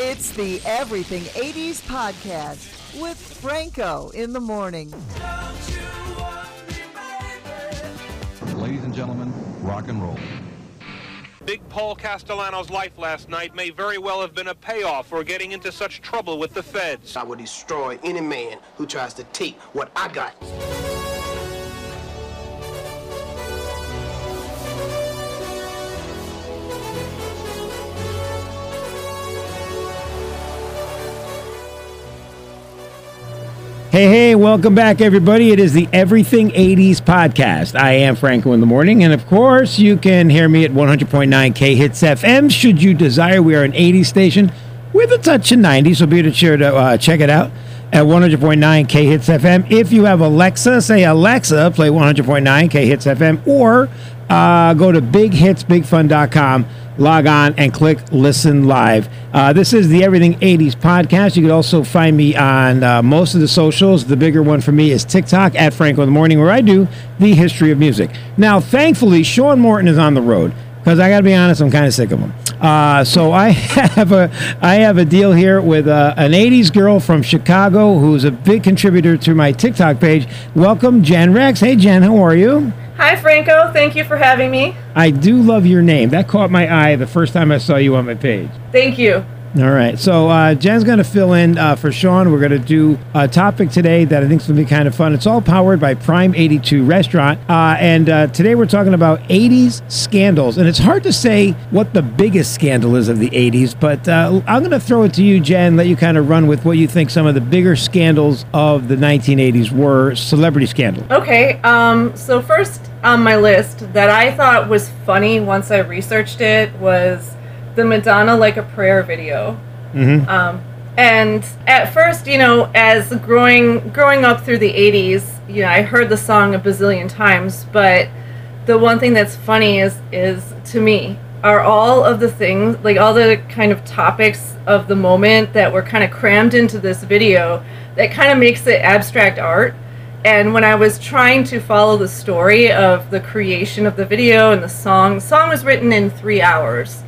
It's the Everything 80s podcast with Franco in the morning. Ladies and gentlemen, rock and roll. Big Paul Castellano's life last night may very well have been a payoff for getting into such trouble with the feds. I will destroy any man who tries to take what I got. Hey, hey, welcome back, everybody. It is the Everything 80s podcast. I am Franco in the morning, and of course, you can hear me at 100.9 K Hits FM should you desire. We are an 80s station with a touch of 90s, so be sure to uh, check it out at 100.9 K Hits FM. If you have Alexa, say Alexa, play 100.9 K Hits FM, or uh, go to bighitsbigfun.com log on and click listen live. Uh, this is the Everything 80s podcast. You can also find me on uh, most of the socials. The bigger one for me is TikTok at Franco in the Morning, where I do the history of music. Now, thankfully, Sean Morton is on the road because I got to be honest, I'm kind of sick of him. Uh, so I have a I have a deal here with uh, an '80s girl from Chicago who's a big contributor to my TikTok page. Welcome, Jen Rex. Hey, Jen, how are you? Hi, Franco. Thank you for having me. I do love your name. That caught my eye the first time I saw you on my page. Thank you. All right. So uh, Jen's going to fill in uh, for Sean. We're going to do a topic today that I think is going to be kind of fun. It's all powered by Prime 82 Restaurant. Uh, and uh, today we're talking about 80s scandals. And it's hard to say what the biggest scandal is of the 80s, but uh, I'm going to throw it to you, Jen, let you kind of run with what you think some of the bigger scandals of the 1980s were, celebrity scandals. Okay. Um, so, first on my list that I thought was funny once I researched it was the Madonna Like a Prayer video. Mm-hmm. Um, and at first, you know, as growing growing up through the '80s, you know, I heard the song a bazillion times. But the one thing that's funny is is to me are all of the things, like all the kind of topics of the moment that were kind of crammed into this video, that kind of makes it abstract art. And when I was trying to follow the story of the creation of the video and the song, the song was written in three hours.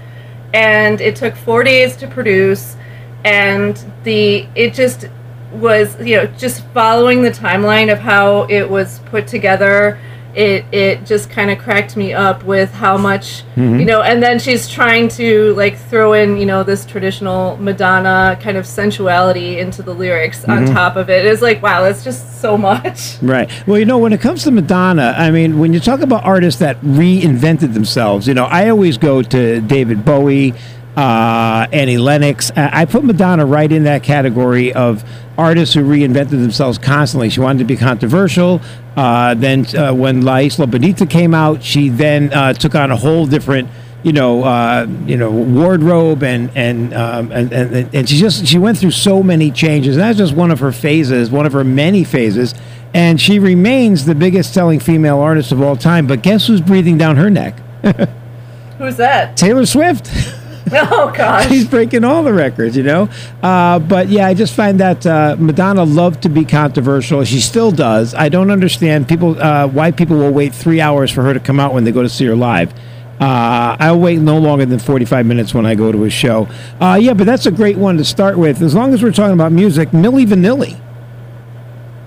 And it took four days to produce. And the it just was you know just following the timeline of how it was put together it it just kind of cracked me up with how much Mhm. you know and then she's trying to like throw in you know this traditional madonna kind of sensuality into the lyrics on Mhm. top of it it's like wow that's just so much Right. Well, you know, when it comes to Madonna, I mean, when you talk about artists that reinvented themselves, you know, I always go to David Bowie, uh, Annie Lennox. I put Madonna right in that category of artists who reinvented themselves constantly. She wanted to be controversial. Uh, then, uh, when La Isla Bonita came out, she then uh, took on a whole different you know, uh, you know, wardrobe and and, um, and and and she just she went through so many changes. And that's just one of her phases, one of her many phases, and she remains the biggest selling female artist of all time. But guess who's breathing down her neck? who's that Taylor Swift. oh gosh She's breaking all the records, you know. Uh, but yeah, I just find that uh, Madonna loved to be controversial. She still does. I don't understand people uh, why people will wait three hours for her to come out when they go to see her live. Uh, I'll wait no longer than 45 minutes when I go to a show. Uh, yeah, but that's a great one to start with. As long as we're talking about music, Milli Vanilli,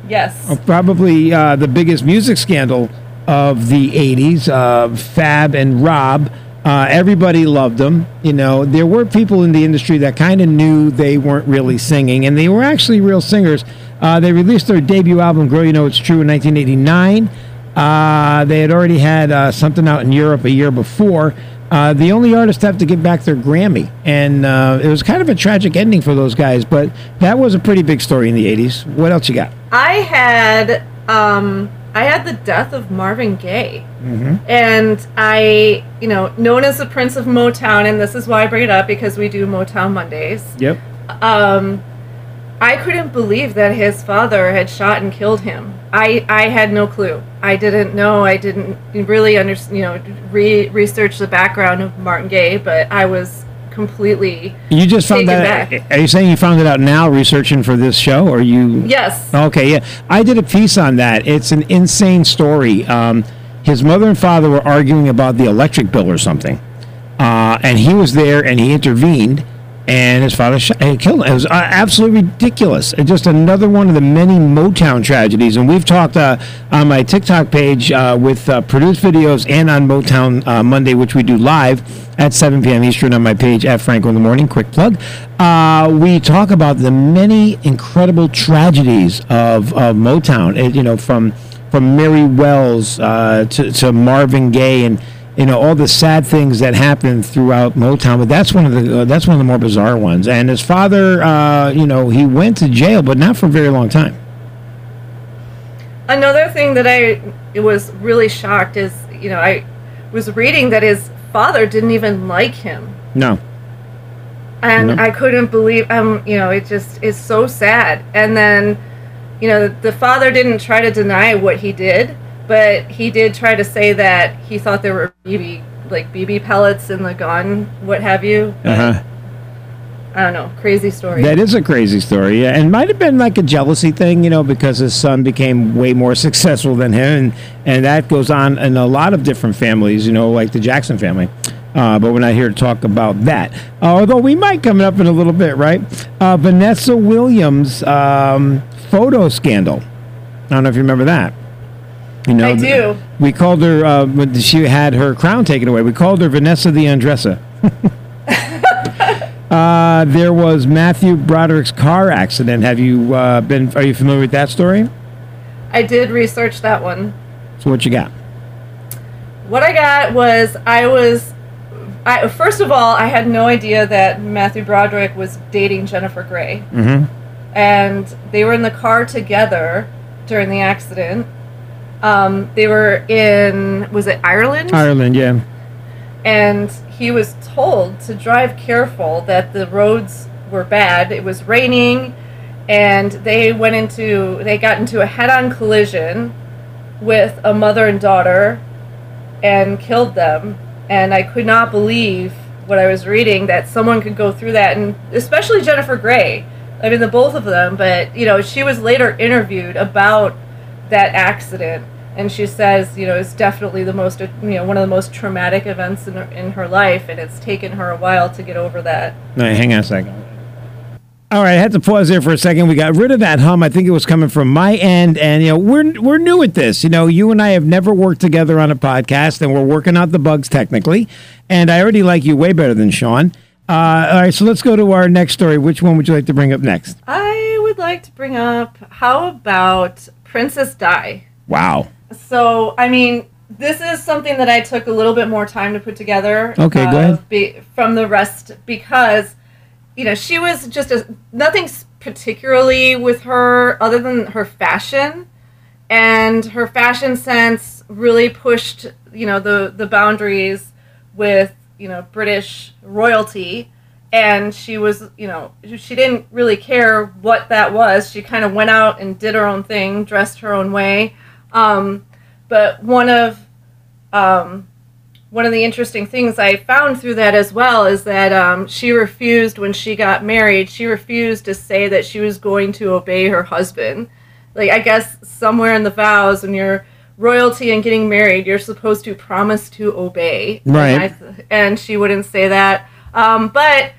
yes probably uh, the biggest music scandal of the 80s, uh, Fab and Rob. Uh, everybody loved them. You know, there were people in the industry that kind of knew they weren't really singing, and they were actually real singers. Uh, they released their debut album, Girl You Know It's True, in 1989. Uh, they had already had uh, something out in Europe a year before. Uh, the only artist to have to give back their Grammy, and uh, it was kind of a tragic ending for those guys. But that was a pretty big story in the '80s. What else you got? I had um I had the death of Marvin Gaye. Mm-hmm. And I, you know, known as the Prince of Motown, and this is why I bring it up because we do Motown Mondays. Yep. Um, I couldn't believe that his father had shot and killed him. I, I had no clue. I didn't know. I didn't really under, you know, re- research the background of Martin Gaye, but I was completely You just found that. back. Are you saying you found it out now, researching for this show, or you? Yes. Okay, yeah. I did a piece on that. It's an insane story. Um, his mother and father were arguing about the electric bill or something, uh, and he was there and he intervened. And his father shot, and killed him. It was uh, absolutely ridiculous. And just another one of the many Motown tragedies. And we've talked uh, on my TikTok page uh, with uh, produced videos and on Motown uh, Monday, which we do live at 7 p.m. Eastern on my page at Franco in the Morning. Quick plug. Uh, we talk about the many incredible tragedies of, of Motown. It, you know, from from Mary Wells uh, to, to Marvin Gaye and you know all the sad things that happened throughout Motown. But that's one of the uh, that's one of the more bizarre ones. And his father, uh, you know, he went to jail, but not for a very long time. Another thing that I was really shocked is, you know, I was reading that his father didn't even like him. No. and No. I couldn't believe um you know it just is so sad and then you know the father didn't try to deny what he did but he did try to say that he thought there were BB like BB pellets in the gun what have you Uh huh. I don't know crazy story That is a crazy story, yeah, and might have been like a jealousy thing, you know, because his son became way more successful than him, and and that goes on in a lot of different families, you know, like the Jackson family. Uh, but we're not here to talk about that. Uh, although we might coming up in a little bit, right? Uh, Vanessa Williams um, photo scandal. I don't know if you remember that. You know, I do. We called her uh, when she had her crown taken away. We called her Vanessa the Undresser. Uh, there was Matthew Broderick's car accident. Have you uh, been? Are you familiar with that story? I did research that one So what you got? what I got was I was I first of all I had no idea that Matthew Broderick was dating Jennifer Grey Mm-hmm. and they were in the car together during the accident. Um, they were in was it Ireland? Ireland, yeah. and he was told to drive careful that the roads were bad. It was raining, and they went into they got into a head-on collision with a mother and daughter, and killed them. And I could not believe what I was reading that someone could go through that, and especially Jennifer Grey. I mean, the both of them. But you know, she was later interviewed about that accident and she says you know it's definitely the most you know one of the most traumatic events in her, in her life and it's taken her a while to get over that All right, hang on a second. All right, I had to pause there for a second. We got rid of that hum. I think it was coming from my end, and you know we're we're new at this. You know, you and I have never worked together on a podcast, and we're working out the bugs technically. And I already like you way better than Sean. Uh, all right, so let's go to our next story. Which one would you like to bring up next? i would like to bring up how about princess di Wow. so i mean this is something that i took a little bit more time to put together Okay, go uh, ahead. be, from the rest because you know she was just a, nothing particularly with her other than her fashion and her fashion sense really pushed you know the the boundaries with you know british royalty and she was you know she didn't really care what that was she kind of went out and did her own thing dressed her own way um, but one of um, one of the interesting things I found through that as well is that um, she refused when she got married. She refused to say that she was going to obey her husband. Like I guess somewhere in the vows, when you're royalty and getting married, you're supposed to promise to obey. Right. And, I and she wouldn't say that. Um, but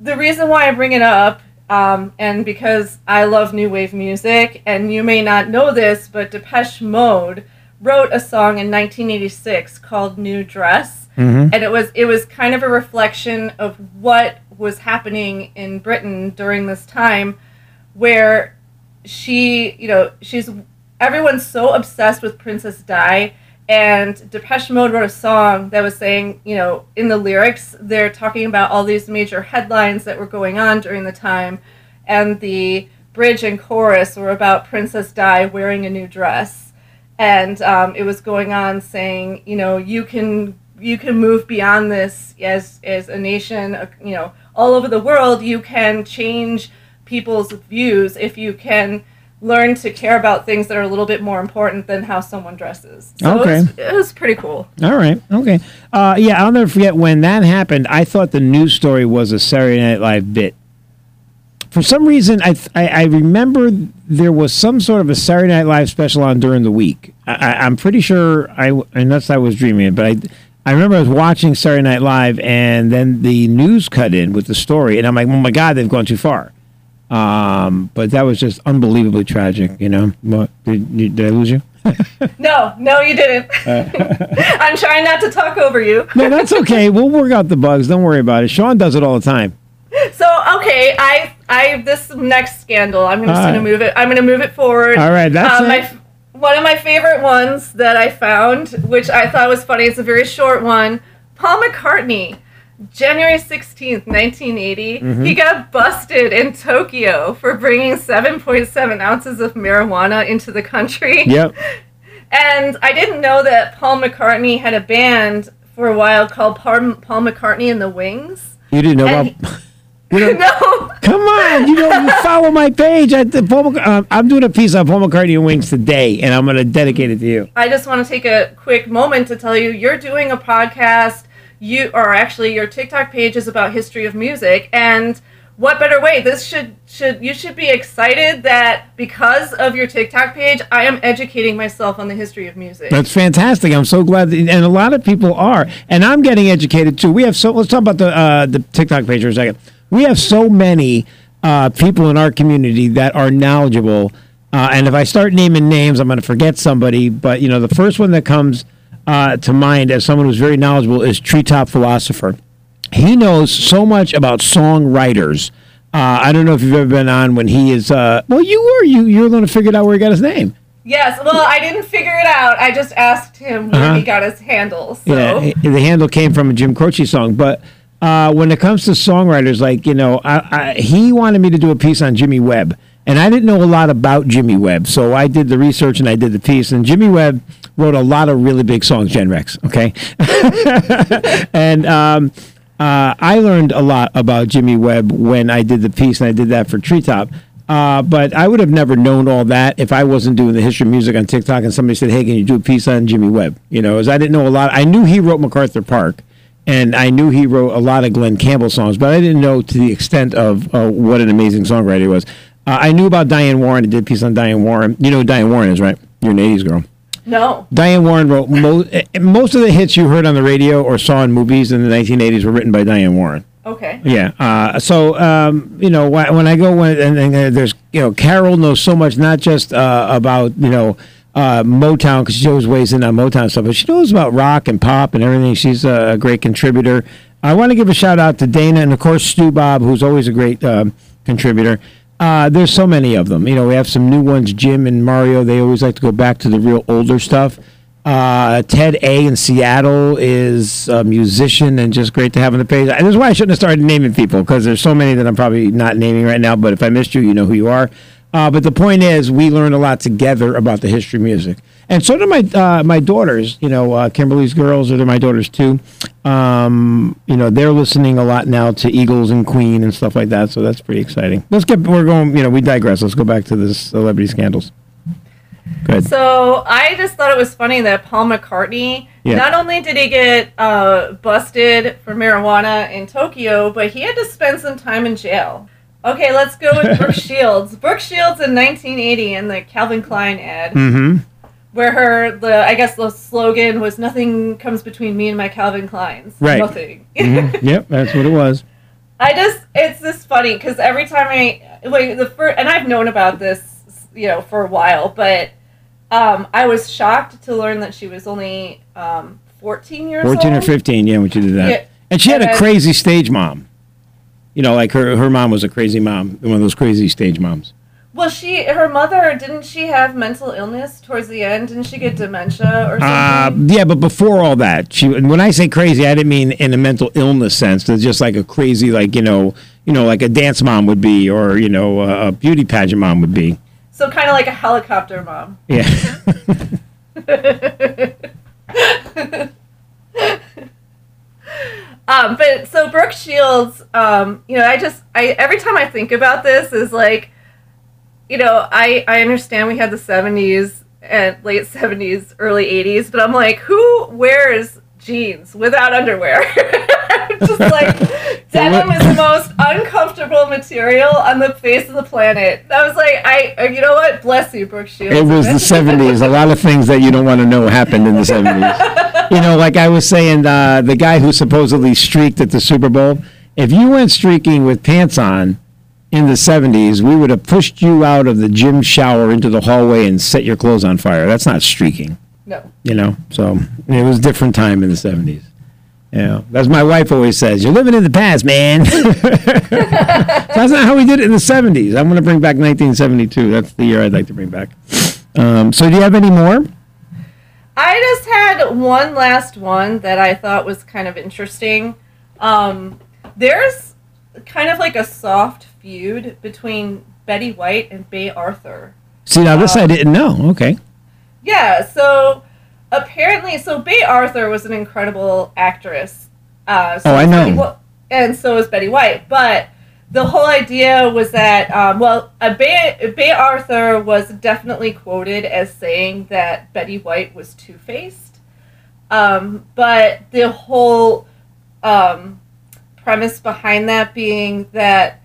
the reason why I bring it up, um, and because I love new wave music, and you may not know this, but Depeche Mode wrote a song in 1986 called "New Dress," and it was it was kind of a reflection of what was happening in Britain during this time, where she, you know, she's everyone's so obsessed with Princess Di. And Depeche Mode wrote a song that was saying, you know, in the lyrics, they're talking about all these major headlines that were going on during the time. And the bridge and chorus were about Princess Di wearing a new dress. And um, it was going on saying, you know, you can you can move beyond this as as a nation, uh, you know, all over the world. You can change people's views if you can learn to care about things that are a little bit more important than how someone dresses. So Okay. it, was, it was pretty cool. All right. Okay. Uh, yeah, I'll never forget when that happened. I thought the news story was a Saturday Night Live bit. For some reason, I, th- I I remember there was some sort of a Saturday Night Live special on during the week. I, I, I'm pretty sure I unless I was dreaming it, but I I remember I was watching Saturday Night Live, and then the news cut in with the story, and I'm like, oh my god, they've gone too far. Um, but that was just unbelievably tragic. You know, what, did, did I lose you? No, no, you didn't. I'm trying not to talk over you. No, that's okay. we'll work out the bugs. Don't worry about it. Sean does it all the time. So okay, I I this next scandal. I'm just gonna move it. I'm gonna move it forward. All right, that's Uh, my, one of my favorite ones that I found, which I thought was funny. It's a very short one. Paul McCartney, January 16th, 1980. Mm-hmm. He got busted in Tokyo for bringing 7.7 ounces of marijuana into the country. Yep. And I didn't know that Paul McCartney had a band for a while called Paul, Paul McCartney and the Wings. You didn't know And about. no. Come on, you know you follow my page. I, the, Paul, um, I'm doing a piece on Paul McCartney and Wings today, and I'm going to dedicate it to you. I just want to take a quick moment to tell you you're doing a podcast. You or actually your TikTok page is about history of music and what better way? This should should you should be excited that because of your TikTok page, I am educating myself on the history of music. That's fantastic. I'm so glad, that, and a lot of people are, and I'm getting educated too. We have so. Let's talk about the uh, the TikTok page for a second. We have so many uh, people in our community that are knowledgeable, uh, and if I start naming names, I'm going to forget somebody. But you know, the first one that comes uh, to mind as someone who's very knowledgeable is Treetop Philosopher. He knows so much about songwriters. Uh, I don't know if you've ever been on when he is. Uh, well, you were. You you were going to figure out where he got his name. yes, well, I didn't figure it out. I just asked him where Uh-huh. he got his handle. So Yeah, the handle came from a Jim Croce song, but uh, when it comes to songwriters, like you know, I, I, he wanted me to do a piece on Jimmy Webb, and I didn't know a lot about Jimmy Webb, so I did the research and I did the piece. And Jimmy Webb wrote a lot of really big songs, Jen Rex. Okay, and um, uh, I learned a lot about Jimmy Webb when I did the piece, and I did that for Treetop. Uh, but I would have never known all that if I wasn't doing the history of music on TikTok and somebody said, "Hey, can you do a piece on Jimmy Webb?" You know, as I didn't know a lot. I knew he wrote MacArthur Park, and I knew he wrote a lot of Glen Campbell songs, but I didn't know to the extent of uh, what an amazing songwriter he was. Uh, I knew about Diane Warren. I did a piece on Diane Warren. You know who Diane Warren is, right? You're an '80s girl. No. Diane Warren wrote mo- eh, most of the hits you heard on the radio or saw in movies in the 1980s were written by Diane Warren. Okay. Yeah. Uh, so um, you know when I go when and, and uh, there's you know Carol knows so much not just uh, about you know uh, Motown because she always weighs in on Motown stuff, but she knows about rock and pop and everything. She's a great contributor. I want to give a shout out to Dana and of course Stu Bob, who's always a great um, contributor. Uh, there's so many of them. You know, we have some new ones. Jim and Mario, they always like to go back to the real older stuff. Uh, Ted A in Seattle is a musician and just great to have on the page. And this is why I shouldn't have started naming people because there's so many that I'm probably not naming right now. But if I missed you, you know who you are. Uh, but the point is, we learn a lot together about the history of music, and so do my uh, my daughters. You know, uh, Kimberly's girls, or they're my daughters too. Um, you know, they're listening a lot now to Eagles and Queen and stuff like that. So that's pretty exciting. Let's get. We're going. You know, we digress. Let's go back to the celebrity scandals. Good. So I just thought it was funny that Paul McCartney Yeah. not only did he get uh, busted for marijuana in Tokyo, but he had to spend some time in jail. Okay, let's go with Brooke Shields. Brooke Shields in 1980 in the Calvin Klein ad, Mm-hmm. Where her the I guess the slogan was "Nothing comes between me and my Calvin Kleins." Right. Nothing. Mhm. Yep, that's what it was. I just it's just funny because every time I wait the first and I've known about this you know for a while, but um, I was shocked to learn that she was only um, 14 years 14 or 15, yeah, when she did that. Yeah. And she had And a crazy stage mom. You know, like her her mom was a crazy mom, one of those crazy stage moms. Well, she her mother didn't she have mental illness towards the end? Didn't she get dementia or Uh, something? yeah, but before all that, she when I say crazy, I didn't mean in a mental illness sense. It's just like a crazy, like you know, you know, like a dance mom would be, or you know, a, a beauty pageant mom would be. so kind of like a helicopter mom. Yeah. Um, but so Brooke Shields, um, you know, I just I every time I think about this is like, you know, I I understand we had the '70s and late '70s, early '80s, but I'm like, who wears jeans without underwear? just like Denim is the most uncomfortable material on the face of the planet. I was like, I, uh, you know what? Bless you, Brooke Shields. It was the 70s. A lot of things that you don't want to know happened in the 70s. You know, like I was saying, uh, the guy who supposedly streaked at the Super Bowl, if you went streaking with pants on in the 70s, we would have pushed you out of the gym shower into the hallway and set your clothes on fire. That's not streaking, No. you know? So it was a different time in the 70s. Yeah, that's my wife always says. You're living in the past, man. that's not how we did it in the '70s. I'm going to bring back 1972. That's the year I'd like to bring back. Um, so, do you have any more? I just had one last one that I thought was kind of interesting. Um, there's kind of like a soft feud between Betty White and Bea Arthur. See, now this I didn't know. Okay. Yeah, so apparently, so Bea Arthur was an incredible actress. Uh, so Oh, I know. Betty and so is Betty White. But the whole idea was that, um, well, Bea, Bea Arthur was definitely quoted as saying that Betty White was two faced. Um, but the whole um, premise behind that being that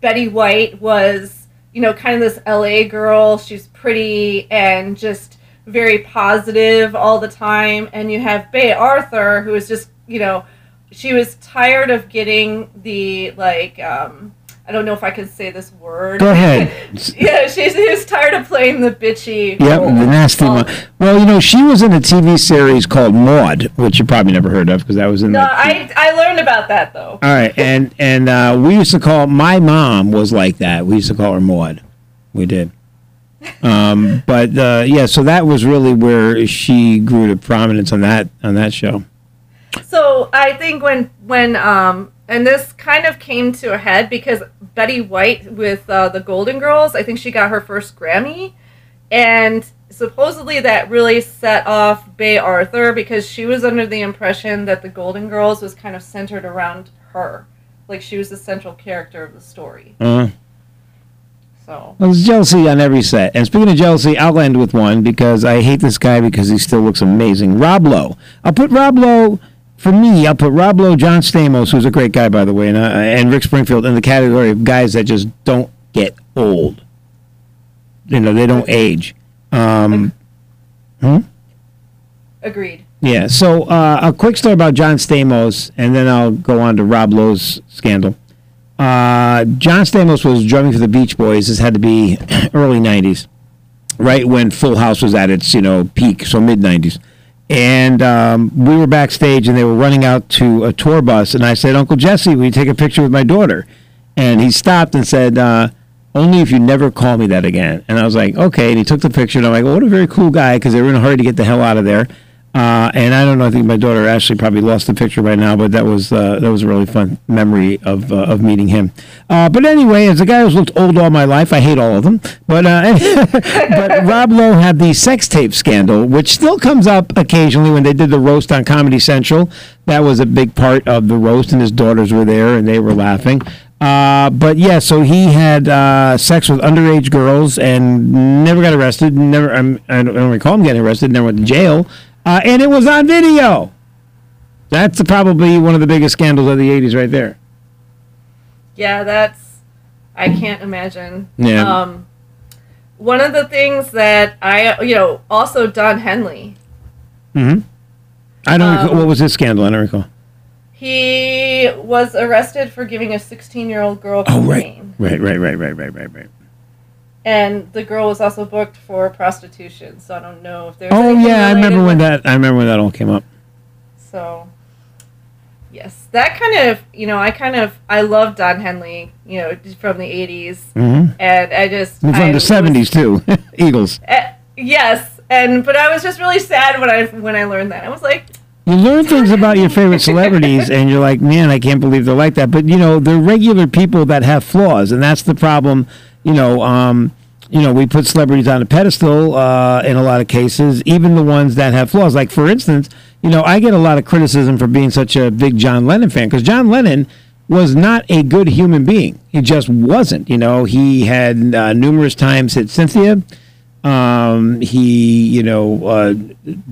Betty White was, you know, kind of this LA girl. She's pretty and just very positive all the time. And you have Bea Arthur, who is just, you know, she was tired of getting the, like, um, I don't know if I can say this word. Go ahead. yeah, she's, was tired of playing the bitchy. Yep, role. the nasty Um, one. Well, you know, she was in a TV series called Maude, which you probably never heard of because that was in. No, like, I, I learned about that, though. All right, and and uh, we used to call my mom was like that. We used to call her Maude. We did. Um, but uh, yeah, so that was really where she grew to prominence on that on that show. So I think when when um and this kind of came to a head because Betty White with uh, the Golden Girls, I think she got her first Grammy, and supposedly that really set off Bea Arthur because she was under the impression that the Golden Girls was kind of centered around her, like she was the central character of the story. Uh, So well, there's jealousy on every set. And speaking of jealousy, I'll end with one because I hate this guy because he still looks amazing. Rob Lowe. I'll put Rob Lowe. For me, I'll put Rob Lowe, John Stamos, who's a great guy, by the way, and, uh, and Rick Springfield in the category of guys that just don't get old. You know, they don't age. Um, agreed. yeah. So uh, a quick story about John Stamos, and then I'll go on to Rob Lowe's scandal. Uh, John Stamos was drumming for the Beach Boys. This had to be early '90s, right when Full House was at its you know peak, so mid '90s. And um, we were backstage, and they were running out to a tour bus, and I said, "Uncle Jesse, will you take a picture with my daughter?" And he stopped and said, uh, "Only if you never call me that again." And I was like, "Okay." And he took the picture, and I'm like, "Oh, what a very cool guy," because they were in a hurry to get the hell out of there. Uh, and I don't know. I think my daughter Ashley probably lost the picture by now, but that was uh, that was a really fun memory of uh, of meeting him. Uh, but anyway, as a guy who's looked old all my life, I hate all of them. But uh, but Rob Lowe had the sex tape scandal, which still comes up occasionally when they did the roast on Comedy Central. That was a big part of the roast, and his daughters were there, and they were laughing. Uh, but yeah, so he had uh, sex with underage girls and never got arrested. Never, um, I don't I don't recall him getting arrested. Never went to jail, uh, and it was on video. That's probably one of the biggest scandals of the '80s, right there. Yeah, that's I can't imagine. Yeah. Um, one of the things that I, you know, also Don Henley. Hmm. I don't. Um, recall, what was his scandal? I don't recall. He was arrested for giving a 16-year-old girl Oh right, right, right, right, right, right, right, right. And the girl was also booked for prostitution. So I don't know if there's. Oh yeah, I remember when that. I remember when that all came up. So, yes, that kind of, you know, I kind of, I love Don Henley, you know, from the 80s. Mm-hmm. And I just. From I the '70s too. Eagles. eh, yes. And, but I was just really sad when I, when I learned that. I was like, You learn things about your favorite celebrities, and you're like, man, I can't believe they're like that. But you know, they're regular people that have flaws, and that's the problem. You know, um, you know, we put celebrities on a pedestal uh, in a lot of cases, even the ones that have flaws. Like for instance, you know, I get a lot of criticism for being such a big John Lennon fan because John Lennon was not a good human being. He just wasn't. You know, he had uh, numerous times hit Cynthia. Um, he, you know, uh,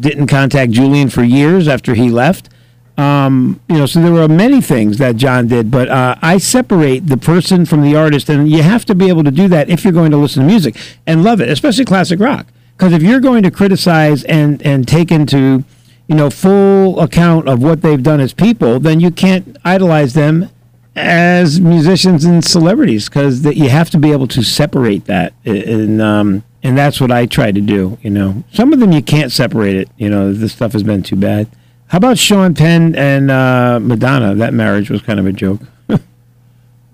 didn't contact Julian for years after he left. Um, you know, so there were many things that John did, but uh, I separate the person from the artist, and you have to be able to do that if you're going to listen to music and love it, especially classic rock. Because if you're going to criticize and and take into you know full account of what they've done as people, then you can't idolize them as musicians and celebrities because you have to be able to separate that and um, and that's what I try to do. You know, some of them you can't separate it. You know, this stuff has been too bad. How about Sean Penn and uh, Madonna? That marriage was kind of a joke.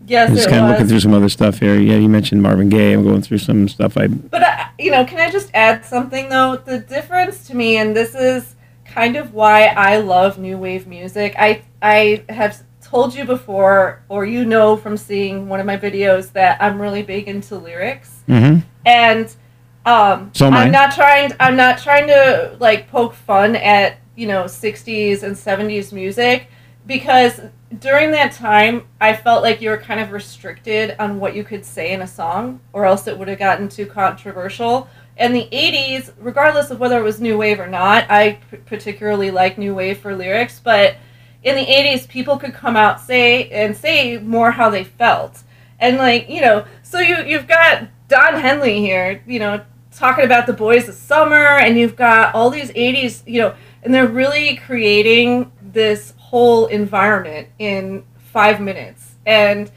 Yes, I'm just it kind of looking through some other stuff here. Yeah, you mentioned Marvin Gaye. I'm going through some stuff. I But uh, you know, can I just add something though? The difference to me, and this is kind of why I love new wave music. I I have told you before, or you know from seeing one of my videos, that I'm really big into lyrics, Mhm. and um, So. I'm not trying. I'm not trying to like poke fun at you know 60s and 70s music because during that time I felt like you were kind of restricted on what you could say in a song, or else it would have gotten too controversial. And the 80s, regardless of whether it was new wave or not, I particularly like new wave for lyrics, but in the 80s people could come out say and say more how they felt. And like, you know, so you you've got Don Henley here, you know, talking about the boys of summer and you've got all these 80s, you know, and they're really creating this whole environment in 5 minutes. And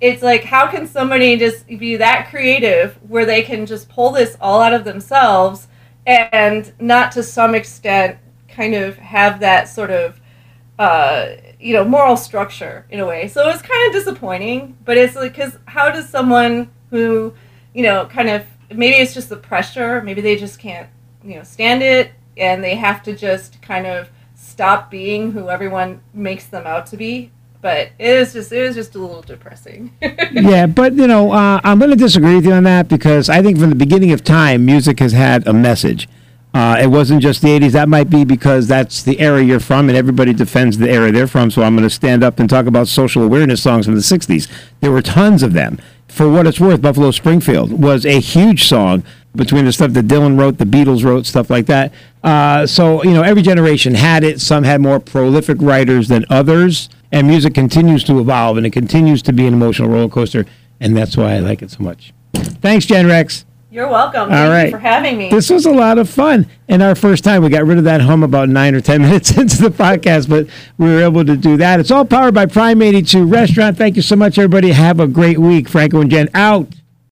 it's like how can somebody just be that creative where they can just pull this all out of themselves and not to some extent kind of have that sort of uh, you know moral structure in a way so it's kind of disappointing but it's like because how does someone who you know kind of maybe it's just the pressure maybe they just can't you know stand it and they have to just kind of stop being who everyone makes them out to be but it is just it was just a little depressing yeah, but you know, uh, I'm going to disagree with you on that because I think from the beginning of time, music has had a message. Uh, it wasn't just the 80s. That might be because that's the era you're from, and everybody defends the era they're from. So I'm going to stand up and talk about social awareness songs from the 60s. There were tons of them. For what it's worth, Buffalo Springfield was a huge song between the stuff that Dylan wrote, the Beatles wrote, stuff like that. Uh, so, you know, every generation had it. Some had more prolific writers than others. And music continues to evolve and it continues to be an emotional roller coaster. And that's why I like it so much. Thanks, Jen Rex. You're welcome All thank right. you for having me This was a lot of fun. And our first time, we got rid of that hum about nine or 10 minutes into the podcast, but we were able to do that. It's all powered by Prime 82 Restaurant. Thank you so much, everybody. Have a great week. Franco and Jen out.